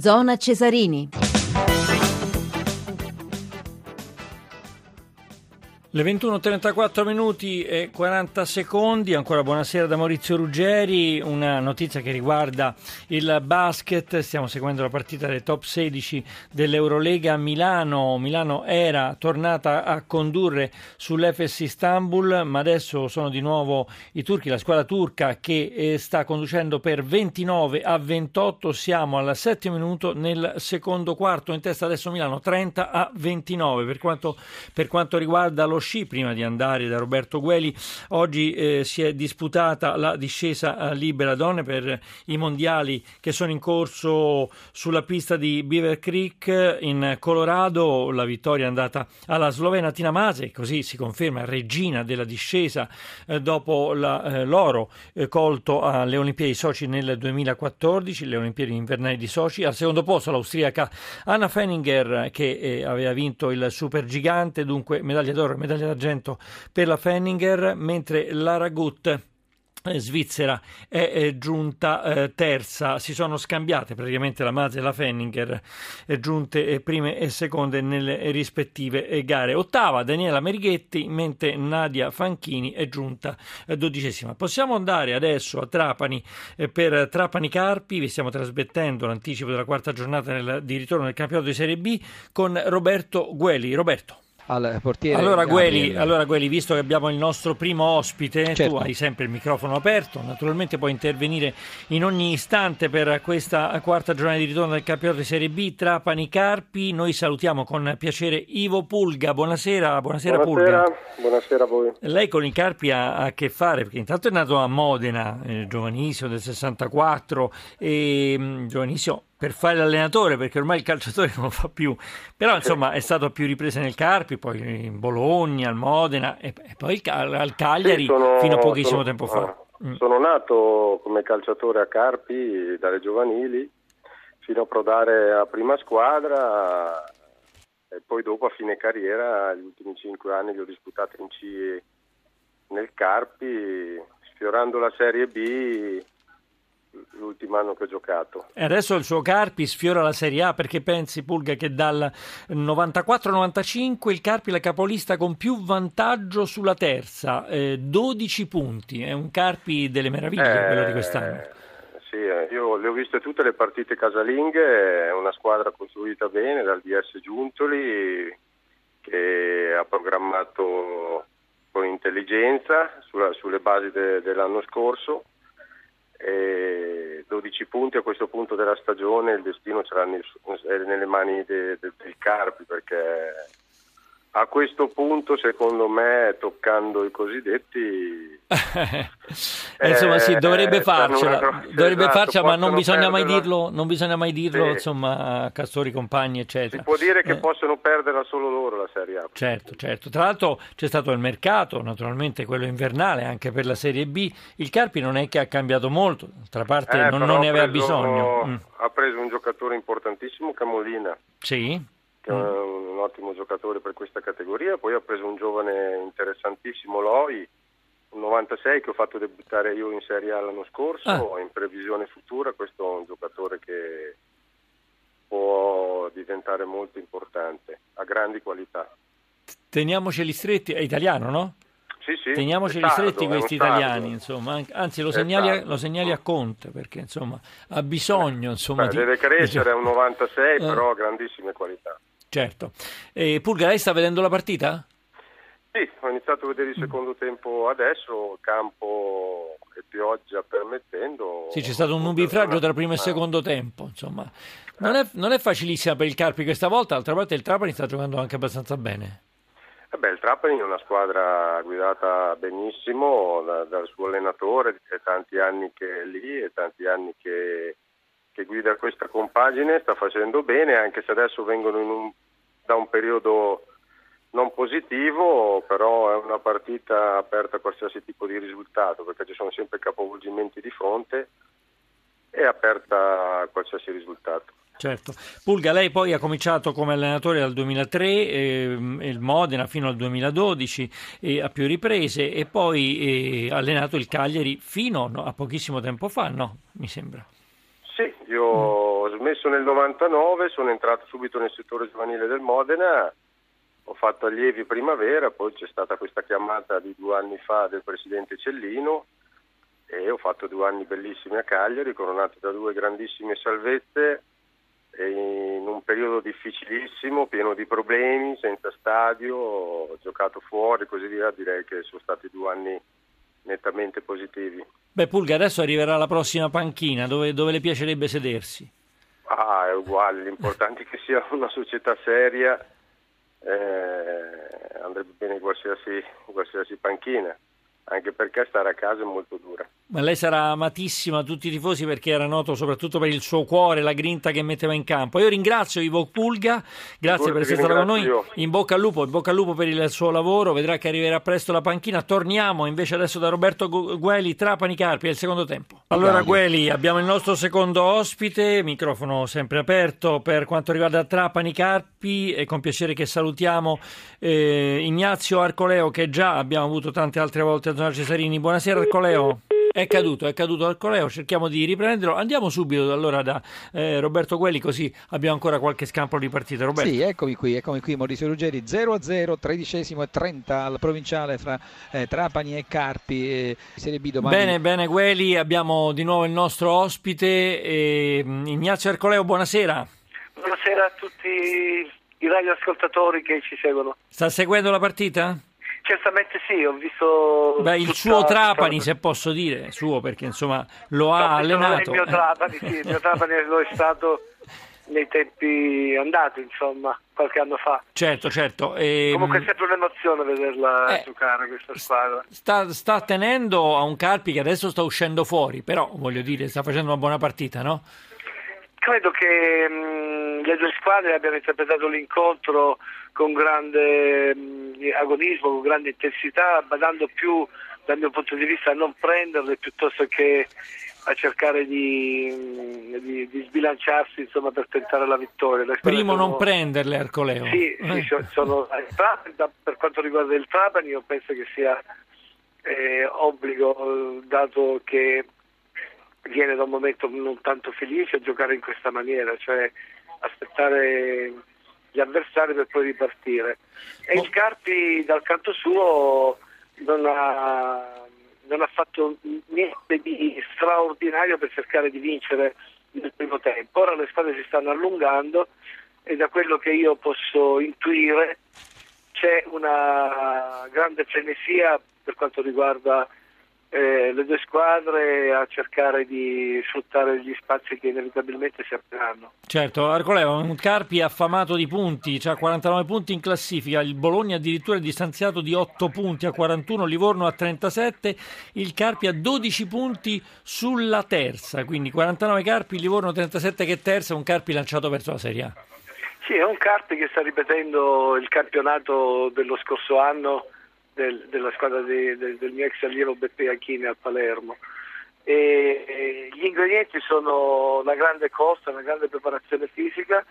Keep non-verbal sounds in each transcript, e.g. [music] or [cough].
Zona Cesarini. Le 21.34 minuti e 40 secondi, ancora buonasera da Maurizio Ruggeri, una notizia che riguarda il basket, stiamo seguendo la partita delle top 16 dell'Eurolega a Milano, Milano era tornata a condurre sull'Efes Istanbul, ma adesso sono di nuovo i turchi, la squadra turca che eh, sta conducendo per 29 a 28, siamo al settimo minuto nel secondo quarto, in testa adesso Milano 30 a 29, per quanto, per quanto riguarda lo sci prima di andare da Roberto Gueli. Oggi eh, si è disputata la discesa libera donne per i mondiali che sono in corso sulla pista di Beaver Creek in Colorado. La vittoria è andata alla slovena Tina Mase, così si conferma regina della discesa eh, dopo la, eh, l'oro eh, colto alle Olimpiadi di Sochi nel 2014, le Olimpiadi invernali di Sochi. Al secondo posto l'austriaca Anna Fenninger che eh, aveva vinto il supergigante, dunque medaglia d'oro e medaglia medaglia d'argento per la Fenninger, mentre Lara Gut eh, Svizzera è, è giunta eh, terza, si sono scambiate praticamente la Mase e la Fenninger, eh, giunte eh, prime e seconde nelle rispettive eh, gare. Ottava Daniela Merighetti, mentre Nadia Fanchini è giunta eh, dodicesima. Possiamo andare adesso a Trapani per Trapani Carpi, vi stiamo trasmettendo l'anticipo della quarta giornata nel, di ritorno del campionato di Serie B con Roberto Gueli. Roberto al portiere. Allora Gueli, allora Gueli, visto che abbiamo il nostro primo ospite, certo. tu hai sempre il microfono aperto, naturalmente puoi intervenire in ogni istante per questa quarta giornata di ritorno del campionato di Serie B Trapani Carpi. Noi salutiamo con piacere Ivo Pulga. Buonasera, buonasera, buonasera Pulga. Buonasera a voi. Lei con i Carpi ha a che fare perché intanto è nato a Modena, eh, giovanissimo del 64 e mm, giovanissimo per fare l'allenatore perché ormai il calciatore [laughs] non lo fa più però insomma è stato a più riprese nel Carpi poi in Bologna, al Modena e, e poi al Cagliari sì, sono, fino a pochissimo sono, tempo fa mm. sono nato come calciatore a Carpi dalle giovanili fino a prodare a prima squadra e poi dopo a fine carriera gli ultimi cinque anni li ho disputati in C nel Carpi sfiorando la Serie B l'ultimo anno che ho giocato. E adesso il suo Carpi sfiora la Serie A perché pensi Pulga che dal 94-95 il Carpi è la capolista con più vantaggio sulla terza, eh, 12 punti, è un Carpi delle meraviglie eh, quello di quest'anno. Sì, eh, io le ho viste tutte le partite casalinghe, è una squadra costruita bene dal DS Giuntoli che ha programmato con intelligenza sulla, sulle basi de, dell'anno scorso 12 punti a questo punto della stagione, il destino ce l'ha nelle mani de, de, del Carpi perché a questo punto, secondo me, toccando i cosiddetti... [laughs] eh, insomma, sì, dovrebbe farcela, dovrebbe esatto, farcela ma non bisogna, mai dirlo, non bisogna mai dirlo, sì. insomma, a Castori, compagni, eccetera. Si può dire che eh. possono perderla solo loro la Serie A. Certo, certo. Tra l'altro c'è stato il mercato, naturalmente quello invernale, anche per la Serie B. Il Carpi non è che ha cambiato molto, d'altra parte eh, non, non, ne aveva preso, bisogno. Mm. Ha preso un giocatore importantissimo, Camolina. Sì che è un, un ottimo giocatore per questa categoria, poi ha preso un giovane interessantissimo Loi, un 96 che ho fatto debuttare io in Serie A l'anno scorso, ah. in previsione futura, questo è un giocatore che può diventare molto importante, ha grandi qualità. Teniamoceli stretti, è italiano no? Sì, sì, Teniamoceli tardo, stretti questi italiani, insomma. anzi lo segnali, a, lo segnali, a, Conte perché insomma ha bisogno. Insomma, Beh, di, deve crescere, è un 96, eh. però ha grandissime qualità. Certo. E Pulga, lei sta vedendo la partita? Sì, ho iniziato a vedere il secondo tempo adesso, campo e pioggia permettendo. Sì, c'è stato un nubifragio tra primo e secondo tempo, insomma. Non è, non è facilissima per il Carpi questa volta, d'altra parte il Trapani sta giocando anche abbastanza bene. Eh beh, il Trapani è una squadra guidata benissimo da, dal suo allenatore, è tanti anni che è lì e tanti anni che che guida questa compagine sta facendo bene, anche se adesso vengono un, da un periodo non positivo, però è una partita aperta a qualsiasi tipo di risultato, perché ci sono sempre capovolgimenti di fronte e aperta a qualsiasi risultato. Certo. Pulga, lei poi ha cominciato come allenatore dal 2003, eh, il Modena fino al 2012 eh, a più riprese e poi ha eh, allenato il Cagliari fino no, a pochissimo tempo fa, no? Mi sembra. Sì, io ho smesso nel 99, sono entrato subito nel settore giovanile del Modena, ho fatto allievi primavera, poi c'è stata questa chiamata di due anni fa del presidente Cellino e ho fatto due anni bellissimi a Cagliari, coronato da due grandissime salvezze in un periodo difficilissimo, pieno di problemi, senza stadio, ho giocato fuori e così via, direi che sono stati due anni nettamente positivi. Beh, Pulga, adesso arriverà la prossima panchina, dove, dove le piacerebbe sedersi? Ah, è uguale, l'importante è che sia una società seria, eh, andrebbe bene qualsiasi, qualsiasi panchina anche perché stare a casa è molto dura. Ma lei sarà amatissima a tutti i tifosi perché era noto soprattutto per il suo cuore, la grinta che metteva in campo. Io ringrazio Ivo Pulga, grazie per essere stato con noi. In bocca al lupo, in bocca al lupo per il suo lavoro. Vedrà che arriverà presto la panchina. Torniamo invece adesso da Roberto Gueli, Trapani Carpi, è il secondo tempo. Allora Gueli, abbiamo il nostro secondo ospite, microfono sempre aperto per quanto riguarda Trapani Carpi. È con piacere che salutiamo eh, Ignazio Arcoleo che già abbiamo avuto tante altre volte a Zona Cesarini. Buonasera Arcoleo. È caduto, è caduto Arcoleo, cerchiamo di riprenderlo. Andiamo subito allora da eh, Roberto Quelli, così abbiamo ancora qualche scampo di partita. Roberto. Sì, eccomi qui, eccomi qui Maurizio Ruggeri, 0-0, tredicesimo e 30 al provinciale fra eh, Trapani e Carpi, eh, Serie B domani. Bene, bene Quelli, abbiamo di nuovo il nostro ospite, eh, Ignazio Arcoleo, buonasera. Buonasera a tutti i radioascoltatori che ci seguono. Sta seguendo la partita? Certamente sì, ho visto... Beh, il suo Trapani, tutta... se posso dire, suo perché insomma lo ha no, allenato. Il mio Trapani, sì, il mio Trapani lo è stato nei tempi andati, insomma, qualche anno fa. Certo, certo. E... Comunque è sempre un'emozione vederla eh, giocare questa squadra. Sta, sta, tenendo a un Carpi che adesso sta uscendo fuori, però voglio dire, sta facendo una buona partita, no? Credo che mh, le due squadre abbiano interpretato l'incontro con grande mh, agonismo, con grande intensità, badando più dal mio punto di vista a non prenderle piuttosto che a cercare di, di, di sbilanciarsi insomma, per tentare la vittoria. Primo sono... non prenderle Arcoleo. Sì, sì sono, per quanto riguarda il Trapani io penso che sia eh, obbligo dato che viene da un momento non tanto felice a giocare in questa maniera, cioè aspettare gli avversari per poi ripartire. E il Carpi dal canto suo non ha, non ha fatto niente di straordinario per cercare di vincere nel primo tempo. Ora le squadre si stanno allungando e da quello che io posso intuire c'è una grande frenesia per quanto riguarda eh, le due squadre a cercare di sfruttare gli spazi che inevitabilmente si apriranno. Certo, Arcoleo, un Carpi affamato di punti, ha 49 punti in classifica, il Bologna addirittura è distanziato di 8 punti a 41, Livorno a 37, il Carpi a 12 punti sulla terza, quindi 49 Carpi, Livorno 37 che è terza, un Carpi lanciato verso la Serie A. Sì, è un Carpi che sta ripetendo il campionato dello scorso anno del, della squadra di, del, del, mio ex allievo Beppe Achini al Palermo. E, e gli ingredienti sono la grande costa, una grande preparazione fisica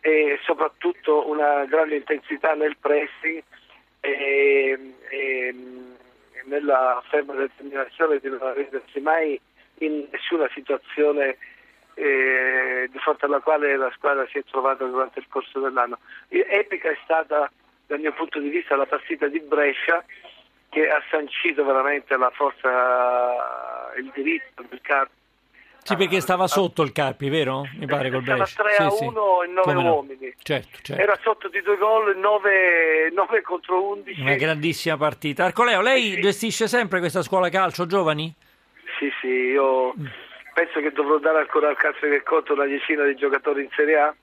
e soprattutto una grande intensità nel pressing e, e nella ferma determinazione di non arrendersi mai in nessuna situazione eh, di fronte alla quale la squadra si è trovata durante il corso dell'anno. Epica è stata dal mio punto di vista la partita di Brescia che ha sancito veramente la forza, il diritto del Carpi. Sì, perché stava sotto il Carpi, vero? Mi pare col Brescia. Stava 3 a 1 sì, sì. in 9 no? uomini. Certo, certo. Era sotto di due gol, 9, 9 contro 11. Una grandissima partita. Arcoleo, lei sì. gestisce sempre questa scuola calcio giovani? Sì, sì, io mm. penso che dovrò dare ancora al calcio del conto una decina di giocatori in Serie A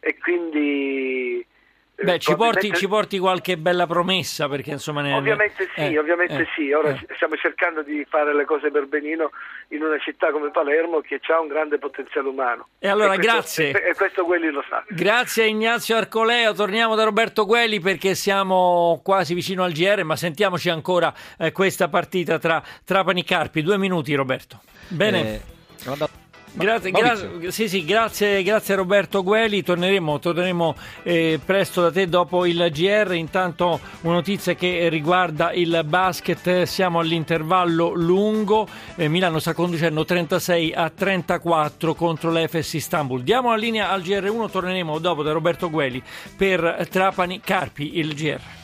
e quindi Beh, ci porti, ci porti, qualche bella promessa perché insomma... Ne... Ovviamente sì, eh, ovviamente eh, sì. Ora eh. stiamo cercando di fare le cose per benino in una città come Palermo che ha un grande potenziale umano. E allora e questo, grazie. E, [laughs] e, questo Quelli lo sa. Grazie a Ignazio Arcoleo, torniamo da Roberto Quelli perché siamo quasi vicino al GR, ma sentiamoci ancora eh, questa partita tra Trapani e Carpi. Due minuti Roberto. Bene. Grazie, gra- sì, sì, grazie, grazie Roberto Gueli, torneremo, torneremo eh, presto da te dopo il GR, intanto una notizia che riguarda il basket, siamo all'intervallo lungo, eh, Milano sta conducendo 36 a 34 contro l'Efes Istanbul. Diamo la linea al GR1, torneremo dopo da Roberto Gueli per Trapani Carpi, il GR.